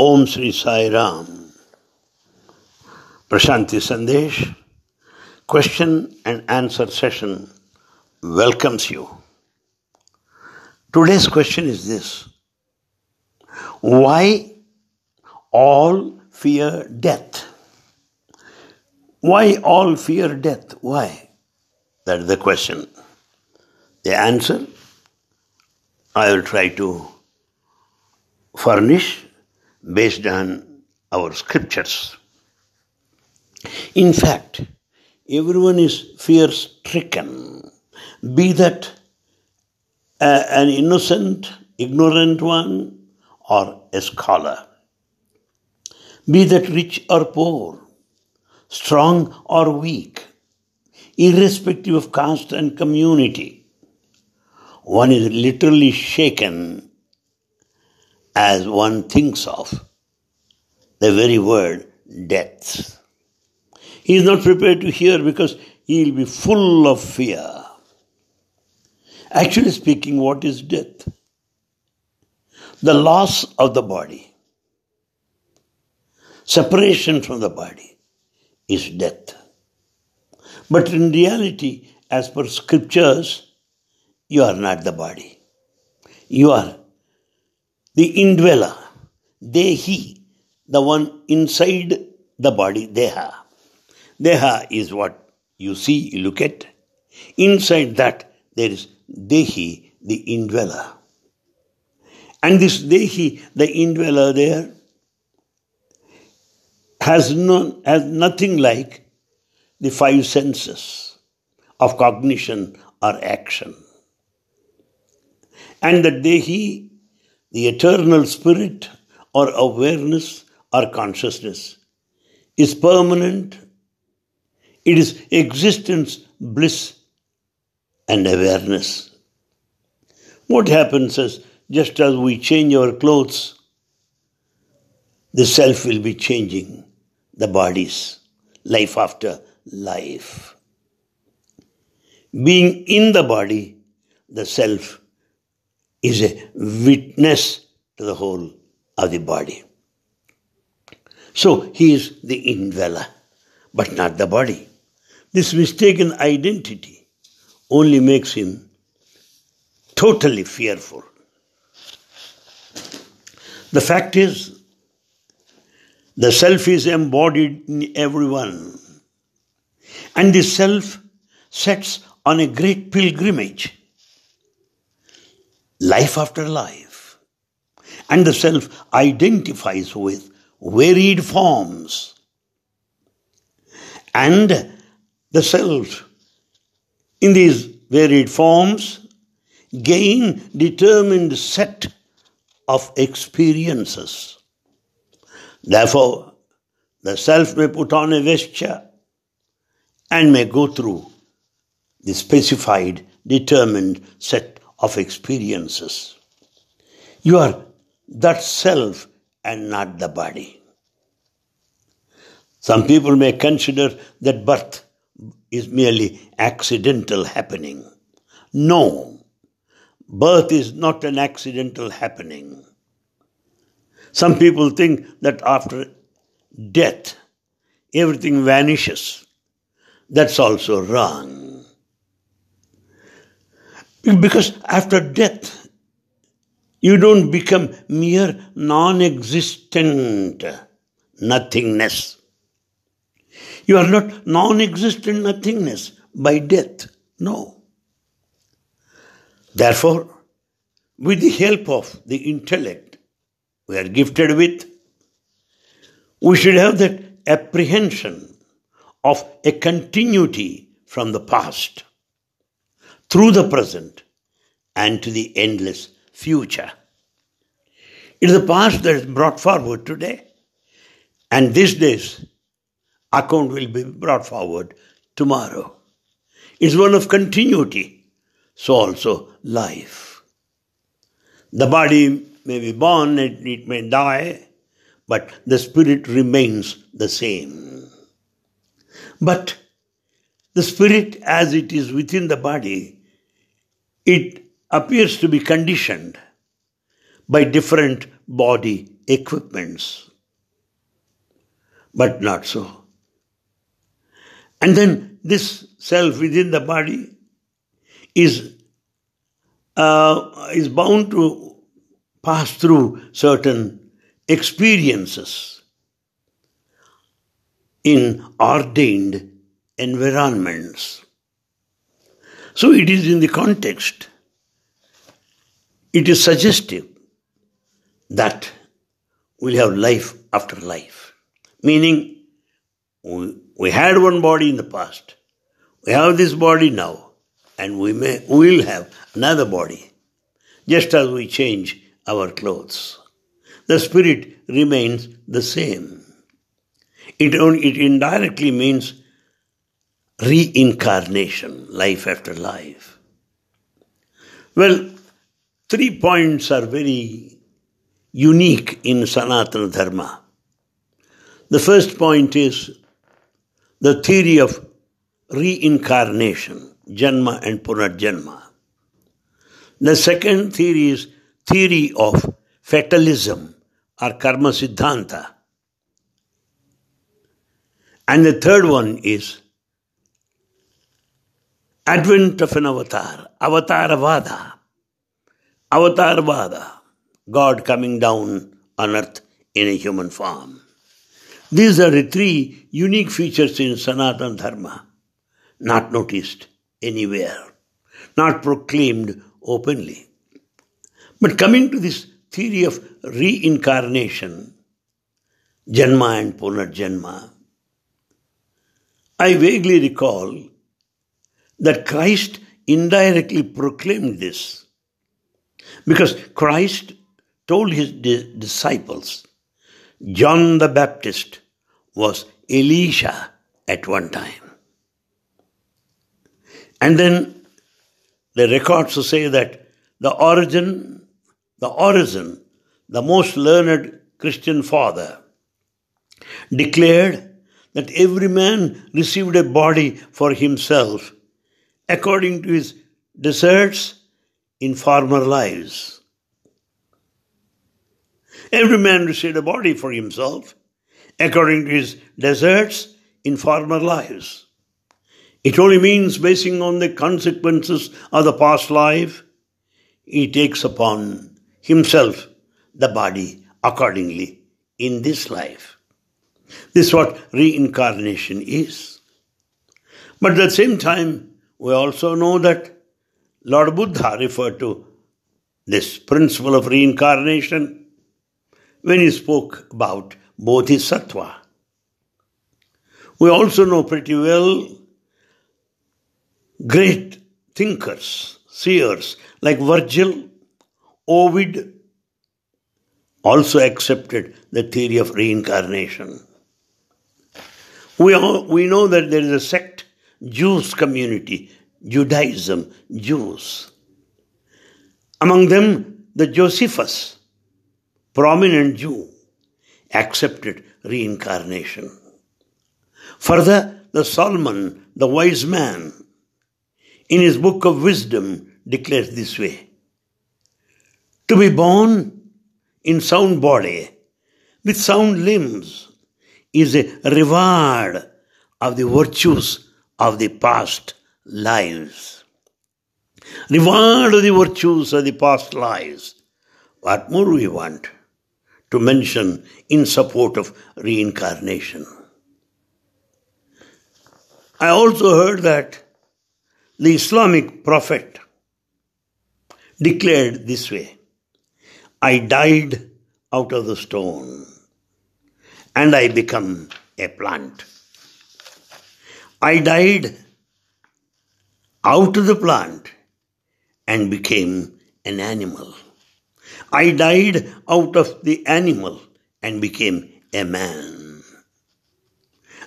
Om Sri Sai Ram. Prashanti Sandesh, question and answer session welcomes you. Today's question is this Why all fear death? Why all fear death? Why? That is the question. The answer I will try to furnish based on our scriptures. In fact, everyone is fear stricken, be that uh, an innocent, ignorant one, or a scholar. Be that rich or poor, strong or weak, irrespective of caste and community. One is literally shaken as one thinks of the very word death. He is not prepared to hear because he will be full of fear. Actually speaking, what is death? The loss of the body, separation from the body is death. But in reality, as per scriptures, you are not the body. You are the indweller, Dehi, the one inside the body, Deha. Deha is what you see, you look at. Inside that, there is Dehi, the indweller. And this Dehi, the indweller there, has, no, has nothing like the five senses of cognition or action. And the Dehi the eternal spirit or awareness or consciousness is permanent. It is existence, bliss, and awareness. What happens is just as we change our clothes, the self will be changing the bodies, life after life. Being in the body, the self is a witness to the whole of the body. So he is the indweller, but not the body. This mistaken identity only makes him totally fearful. The fact is, the self is embodied in everyone, and the self sets on a great pilgrimage life after life. And the self identifies with varied forms. And the self, in these varied forms, gain determined set of experiences. Therefore, the self may put on a vesture and may go through the specified, determined set of experiences. You are that self and not the body. Some people may consider that birth is merely accidental happening. No, birth is not an accidental happening. Some people think that after death, everything vanishes. That's also wrong. Because after death, you don't become mere non existent nothingness. You are not non existent nothingness by death. No. Therefore, with the help of the intellect we are gifted with, we should have that apprehension of a continuity from the past through the present and to the endless future. It is the past that is brought forward today, and this day's account will be brought forward tomorrow. It's one of continuity, so also life. The body may be born, it, it may die, but the spirit remains the same. But the spirit, as it is within the body, it appears to be conditioned by different body equipments. But not so. And then this self within the body is uh, is bound to pass through certain experiences in ordained environments. So it is in the context, it is suggestive that we'll have life after life. Meaning, we, we had one body in the past, we have this body now, and we may will have another body, just as we change our clothes. The spirit remains the same. It, it indirectly means reincarnation, life after life. Well, three points are very unique in Sanatana Dharma. The first point is the theory of reincarnation, Janma and Punarjanma. The second theory is theory of fatalism or Karma Siddhanta. And the third one is advent of an avatar, Avatarvada. Avatarvada, God coming down on earth in a human form. These are the three unique features in Sanatana Dharma, not noticed anywhere, not proclaimed openly. But coming to this theory of reincarnation, Janma and Punarjanma, I vaguely recall that Christ indirectly proclaimed this because Christ told his disciples John the Baptist was Elisha at one time. And then the records say that the origin, the Origen, the most learned Christian father, declared that every man received a body for himself according to his deserts in former lives. Every man received a body for himself according to his deserts in former lives. It only means basing on the consequences of the past life, he takes upon himself the body accordingly in this life. This is what reincarnation is. But at the same time, we also know that Lord Buddha referred to this principle of reincarnation when he spoke about Bodhisattva. We also know pretty well great thinkers, seers like Virgil, Ovid also accepted the theory of reincarnation. We, all, we know that there is a sect, Jews community, Judaism, Jews. Among them, the Josephus, prominent Jew, accepted reincarnation. Further, the Solomon, the wise man, in his book of wisdom declares this way To be born in sound body with sound limbs is a reward of the virtues of the past lives. Reward the virtues of the past lives. What more we want? to mention in support of reincarnation. I also heard that the Islamic prophet declared this way I died out of the stone and I become a plant. I died out of the plant and became an animal. I died out of the animal and became a man.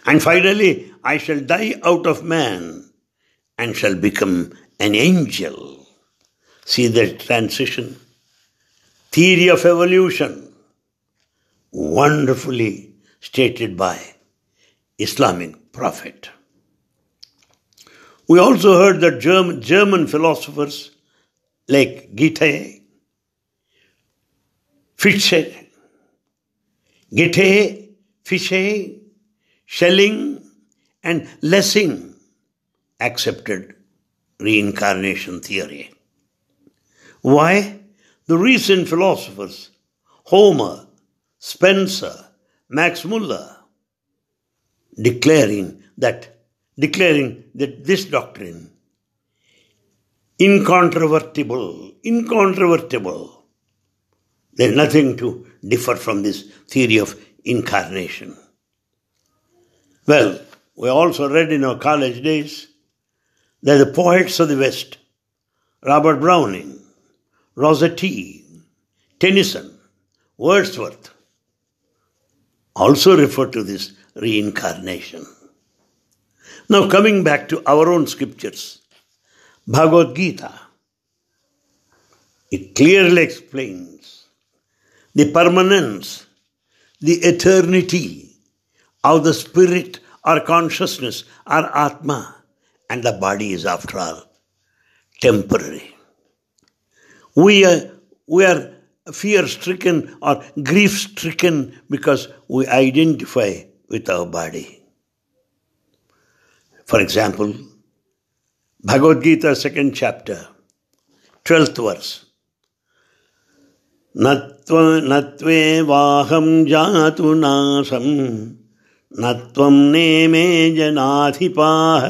And finally, I shall die out of man and shall become an angel. See the transition. Theory of evolution, wonderfully stated by Islamic prophet. We also heard that German, German philosophers like Goethe Fichte Goethe, Fichte, Schelling, and Lessing accepted reincarnation theory. Why? The recent philosophers, Homer, Spencer, Max Muller, declaring that declaring that this doctrine incontrovertible, incontrovertible. There's nothing to differ from this theory of incarnation. Well, we also read in our college days that the poets of the West, Robert Browning, Rossetti, Tennyson, Wordsworth, also refer to this reincarnation. Now, coming back to our own scriptures, Bhagavad Gita, it clearly explains the permanence, the eternity of the spirit or consciousness or Atma, and the body is, after all, temporary. We are, we are fear stricken or grief stricken because we identify with our body. For example, Bhagavad Gita, second chapter, 12th verse. नत्वे वाहं जातु नाशं न त्वं नेमे जनाधिपाः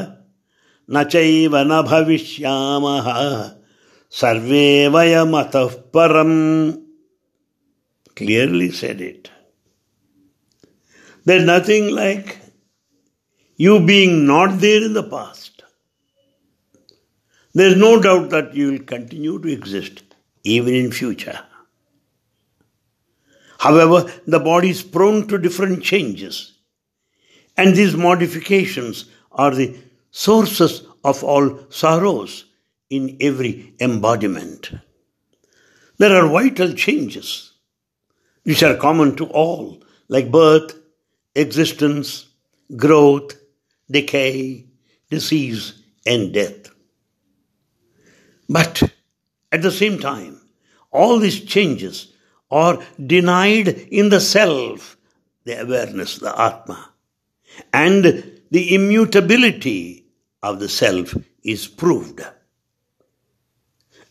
न चैव न भविष्यामः सर्वे वयमतः परम् clearly said it. There's nothing like you being not there in the past. There is no doubt that you will continue to exist even in future. However, the body is prone to different changes, and these modifications are the sources of all sorrows in every embodiment. There are vital changes which are common to all, like birth, existence, growth, decay, disease, and death. But at the same time, all these changes are denied in the self, the awareness, the Atma, and the immutability of the self is proved.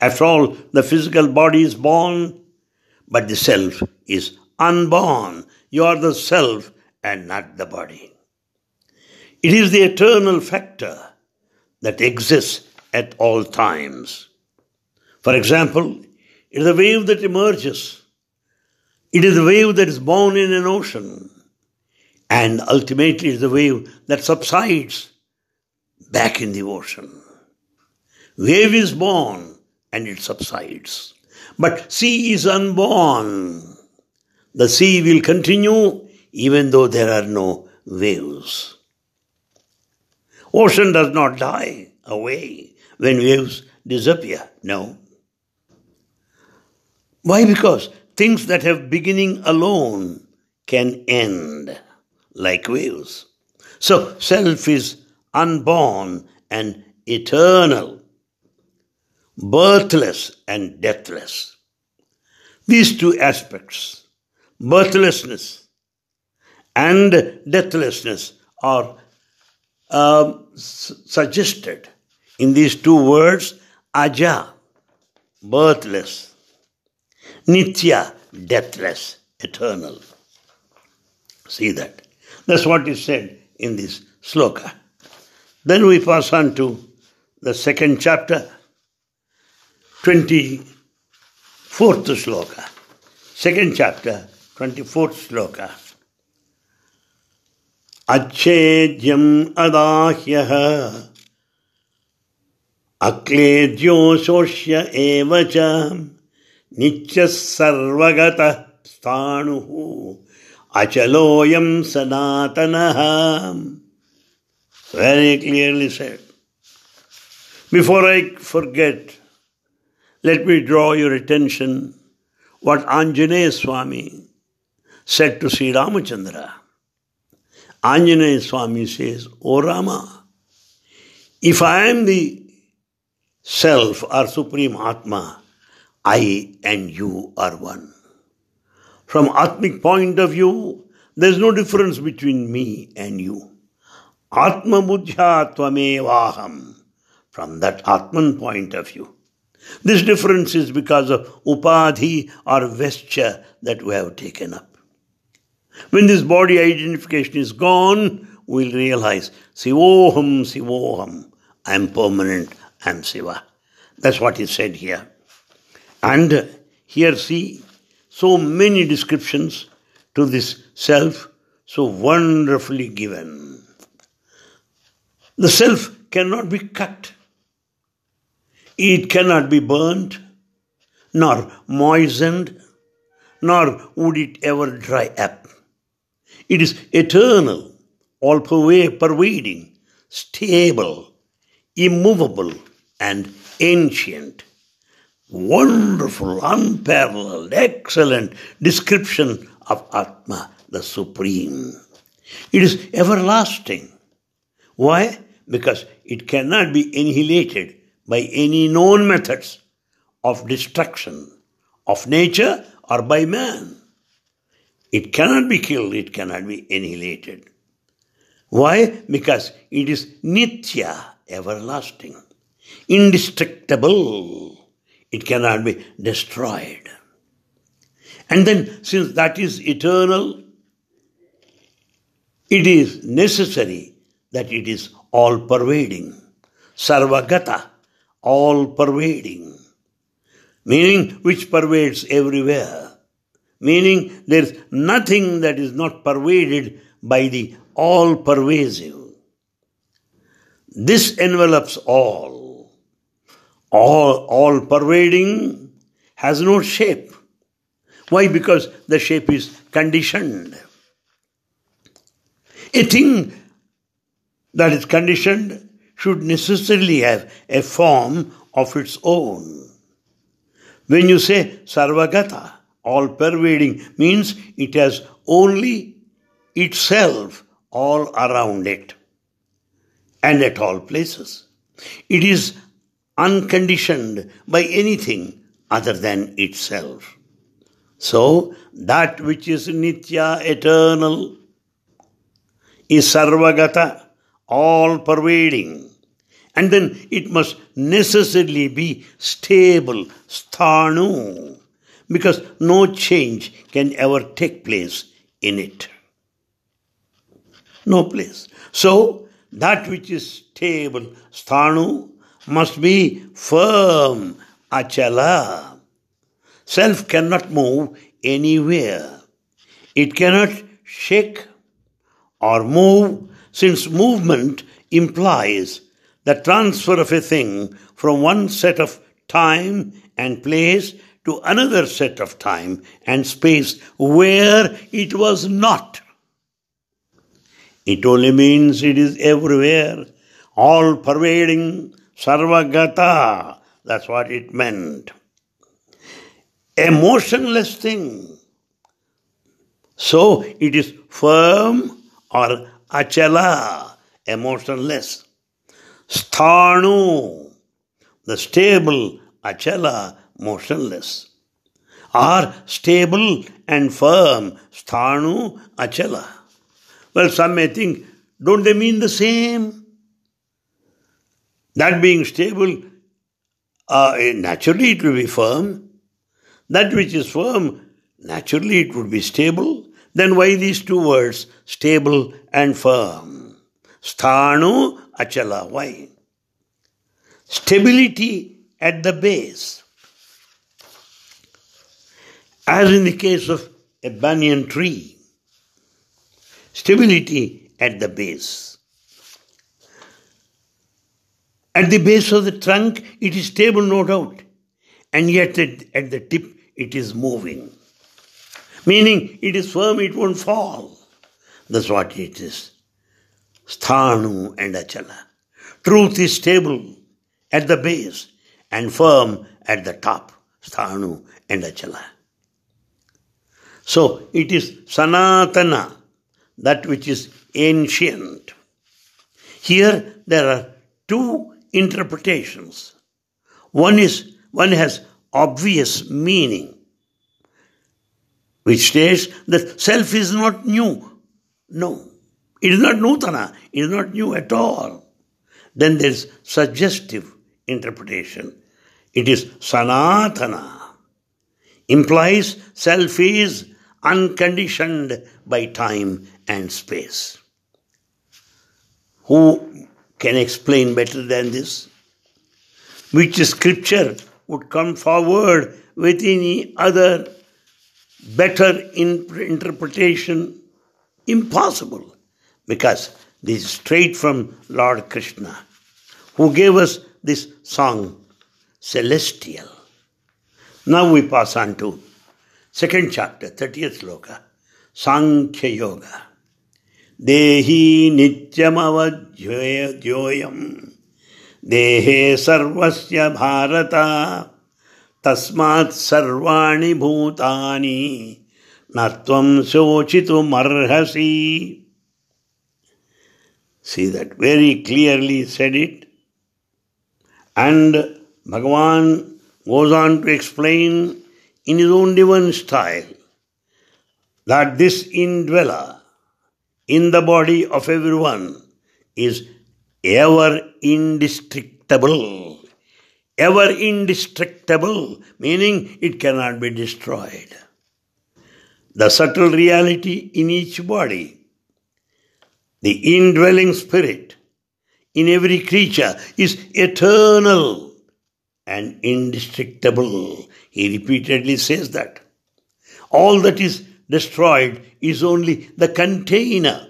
After all, the physical body is born, but the self is unborn. You are the self and not the body. It is the eternal factor that exists at all times. For example, it is a wave that emerges. It is a wave that is born in an ocean. And ultimately, it is a wave that subsides back in the ocean. Wave is born and it subsides. But sea is unborn. The sea will continue even though there are no waves. Ocean does not die away when waves disappear. No. Why? Because things that have beginning alone can end like waves. So self is unborn and eternal, birthless and deathless. These two aspects, birthlessness and deathlessness, are um, suggested in these two words aja, birthless, nitya, deathless, eternal. See that. That's what is said in this sloka. Then we pass on to the second chapter, 24th sloka. Second chapter, 24th sloka. अच्छेद्यम अदाह्य। अक्लेद्यो शोष्य एव च। नित्यः सर्वगतः very clearly said before I forget let me draw your attention what Anjaneya Swami said to Sri Ramachandra Anjaneya Swami says, O Rama, if I am the self or supreme Atma, I and you are one. From Atmic point of view, There's no difference between me and you. Atma buddhya tvamevaham. From that Atman point of view. This difference is because of upadhi or vesture that we have taken up. When this body identification is gone, we'll realize Sivoham, Sivoham. I am permanent, I am Siva. That's what is said here. And here see so many descriptions to this self, so wonderfully given. The self cannot be cut, it cannot be burnt, nor moistened, nor would it ever dry up. It is eternal, all pervading, stable, immovable, and ancient. Wonderful, unparalleled, excellent description of Atma, the Supreme. It is everlasting. Why? Because it cannot be annihilated by any known methods of destruction of nature or by man. It cannot be killed, it cannot be annihilated. Why? Because it is nitya, everlasting, indestructible. It cannot be destroyed. And then, since that is eternal, it is necessary that it is all pervading. Sarvagata, all pervading. Meaning which pervades everywhere. Meaning there is nothing that is not pervaded by the all pervasive. This envelops all. All, all pervading has no shape. Why? Because the shape is conditioned. A thing that is conditioned should necessarily have a form of its own. When you say sarvagata, all pervading, means it has only itself all around it and at all places. It is unconditioned by anything other than itself. So, that which is nitya, eternal, is sarvagata, all pervading. And then it must necessarily be stable, sthanu, because no change can ever take place in it. No place. So, that which is stable, sthanu, must be firm, achala. Self cannot move anywhere. It cannot shake or move since movement implies the transfer of a thing from one set of time and place to another set of time and space where it was not. It only means it is everywhere, all pervading, sarvagata. That's what it meant. A motionless thing. So it is firm or achala, emotionless. Sthanu, the stable, achala, motionless. Are stable and firm, sthanu, achala. Well, some may think, don't they mean the same? That being stable, uh, naturally it will be firm. That which is firm, naturally it would be stable. Then why these two words, stable and firm? Sthanu achala. Why? Stability at the base. As in the case of a banyan tree, stability at the base. At the base of the trunk, it is stable, no doubt, and yet at the tip, it is moving. Meaning, it is firm, it won't fall. That's what it is. Sthanu and Achala. Truth is stable at the base and firm at the top. Sthanu and Achala. So, it is Sanatana that which is ancient. Here there are two interpretations. One is one has obvious meaning. which states that self is not new. No, it is not Nutana, it is not new at all. Then there is suggestive interpretation. It is Sanatana. Implies self is unconditioned by time and space. Who can explain better than this? Which scripture would come forward with any other better interpretation? Impossible. Because this is straight from Lord Krishna, who gave us this song, Celestial. Now we pass on to second chapter thirty shloka Sankhya Yoga Dehi देहे सर्वस्य भारत तस्मा सर्वाणि भूतानि न त्वं शोचितुमर्हसि see that very clearly said it and Bhagavan goes on to explain in his own divine style that this indweller in the body of everyone is ever indestructible. Ever indestructible, meaning it cannot be destroyed. The subtle reality in each body, the indwelling spirit in every creature is eternal and indestructible. He repeatedly says that. All that is destroyed is only the container,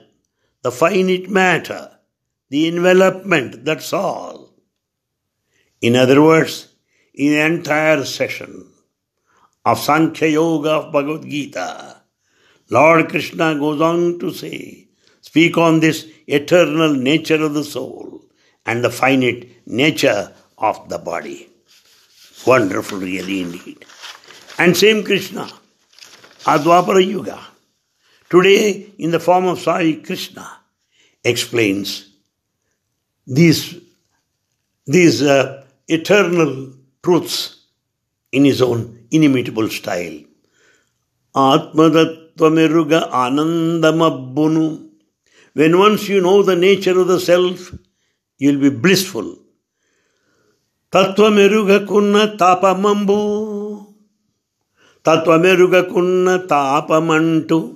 the finite matter, the envelopment, that's all. In other words, in the entire session of Sankhya Yoga of Bhagavad Gita, Lord Krishna goes on to say, speak on this eternal nature of the soul and the finite nature of the body. Wonderful, really, indeed. And same Krishna Advapara Yuga, today in the form of Sai Krishna, explains these, these uh, eternal truths in his own inimitable style. Atmadattvameruga anandamabbunu. When once you know the nature of the self, you'll be blissful. Tattvameruga kunna tapamambu. తత్వమెరుగకున్న తాపమంటూ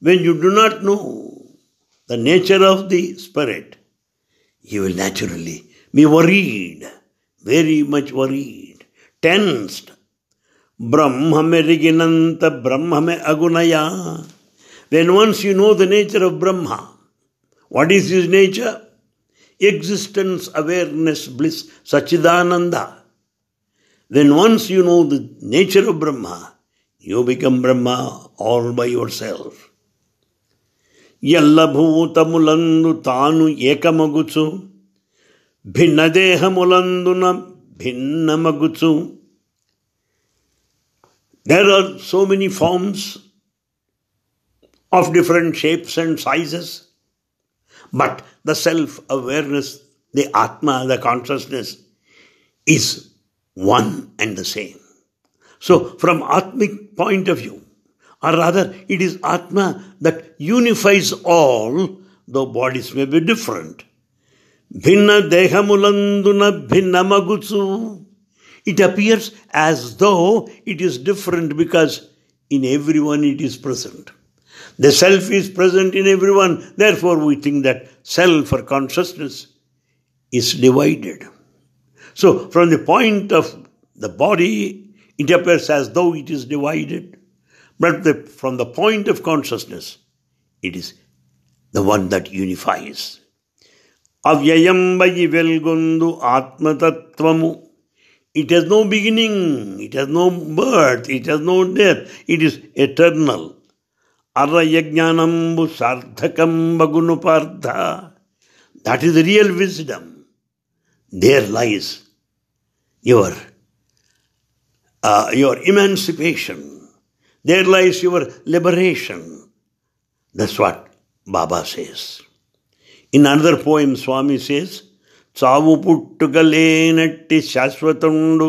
when you do not know the nature of the spirit, you will naturally be worried, very much worried, tensed. Brahmame riginanta Brahmame agunaya. When once you know the nature of Brahma, what is his nature? Existence, awareness, bliss, Sachidananda. Then once you know the nature of Brahma, you become Brahma all by yourself. ఎల్లభూతములందు తాను ఏకమగుచు భిన్నదేహములందున భిన్నమగుచు There are so many forms of different shapes and sizes, but the self awareness, the Atma, the consciousness, is one and the same. So, from Atmic point of view, or rather, it is Atma that unifies all, though bodies may be different. Bhinna dehamulanduna bhinnamagutsu. It appears as though it is different because in everyone it is present. The self is present in everyone, therefore we think that self or consciousness is divided. So, from the point of the body, it appears as though it is divided. But the, from the point of consciousness, it is the one that unifies. Avyayambayi velgundu atmatattvamu. It has no beginning, it has no birth, it has no death, it is eternal. Arayajnanambu sardhakam bagunupartha. That is the real wisdom. There lies your, uh, your emancipation. There lies your liberation. That's what Baba says. In another poem, Swami says, చావు పుట్టుకలేనట్టి శాశ్వతుండు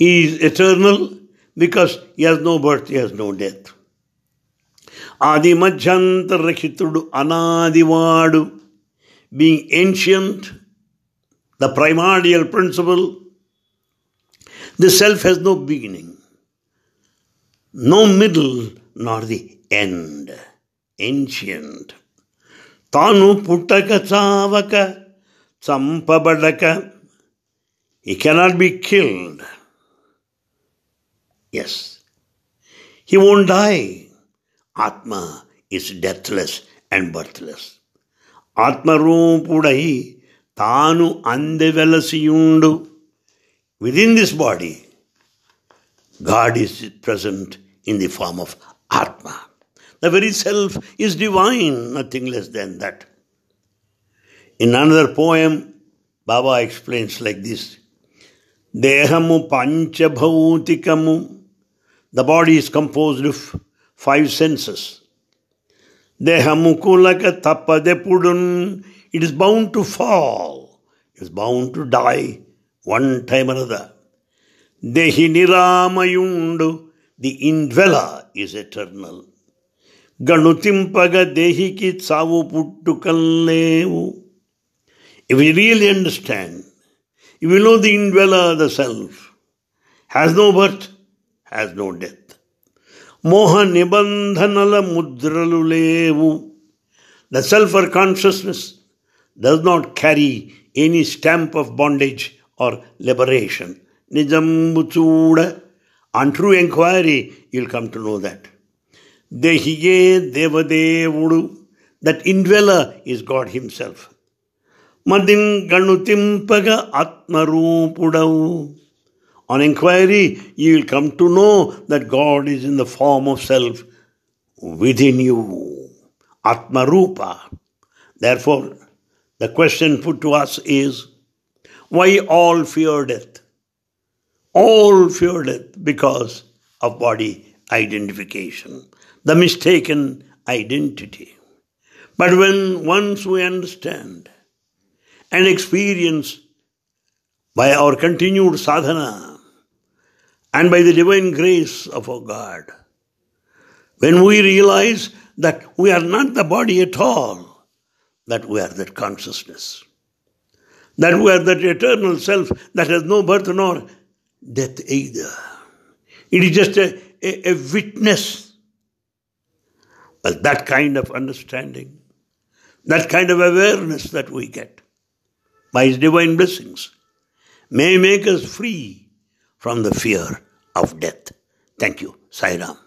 He is eternal, because he has no birth, he has no death. Adi Madhyantarahitudu Anadivadu, being ancient, the primordial principle, the self has no beginning, no middle, nor the end. Ancient. తాను పుట్టక చావక చంపబడక he cannot be killed. Yes. He won't die. Atma is deathless and birthless. Atmarupudai తాను అందెవెలసియుండు within this body god is present in the form of atma the very self is divine nothing less than that in another poem baba explains like this దేహము పంచభౌతికము the body is composed of five senses దేహము కులక తప్పదెప్పుడు it is bound to fall it is bound to die one time another దేహి నిరామయుండు the ఇన్వెల is eternal గణుతింపగ దేహికి చావు పుట్టుకల్లేవు if you really understand You will know the indweller, the self, has no birth, has no death. Moha nibandhanala mudralu levu. The self or consciousness does not carry any stamp of bondage or liberation. Nijambuchuda. On true inquiry, you'll come to know that. Dehiye devadevudu. That indweller is God Himself. Madin On inquiry, you will come to know that God is in the form of self within you. Atma Rupa. Therefore, the question put to us is why all fear death? All fear death because of body identification, the mistaken identity. But when once we understand and experience by our continued sadhana and by the divine grace of our God. When we realize that we are not the body at all, that we are that consciousness, that we are that eternal self that has no birth nor death either. It is just a, a, a witness. But that kind of understanding, that kind of awareness that we get, by His divine blessings may make us free from the fear of death. Thank you. Sai Ram.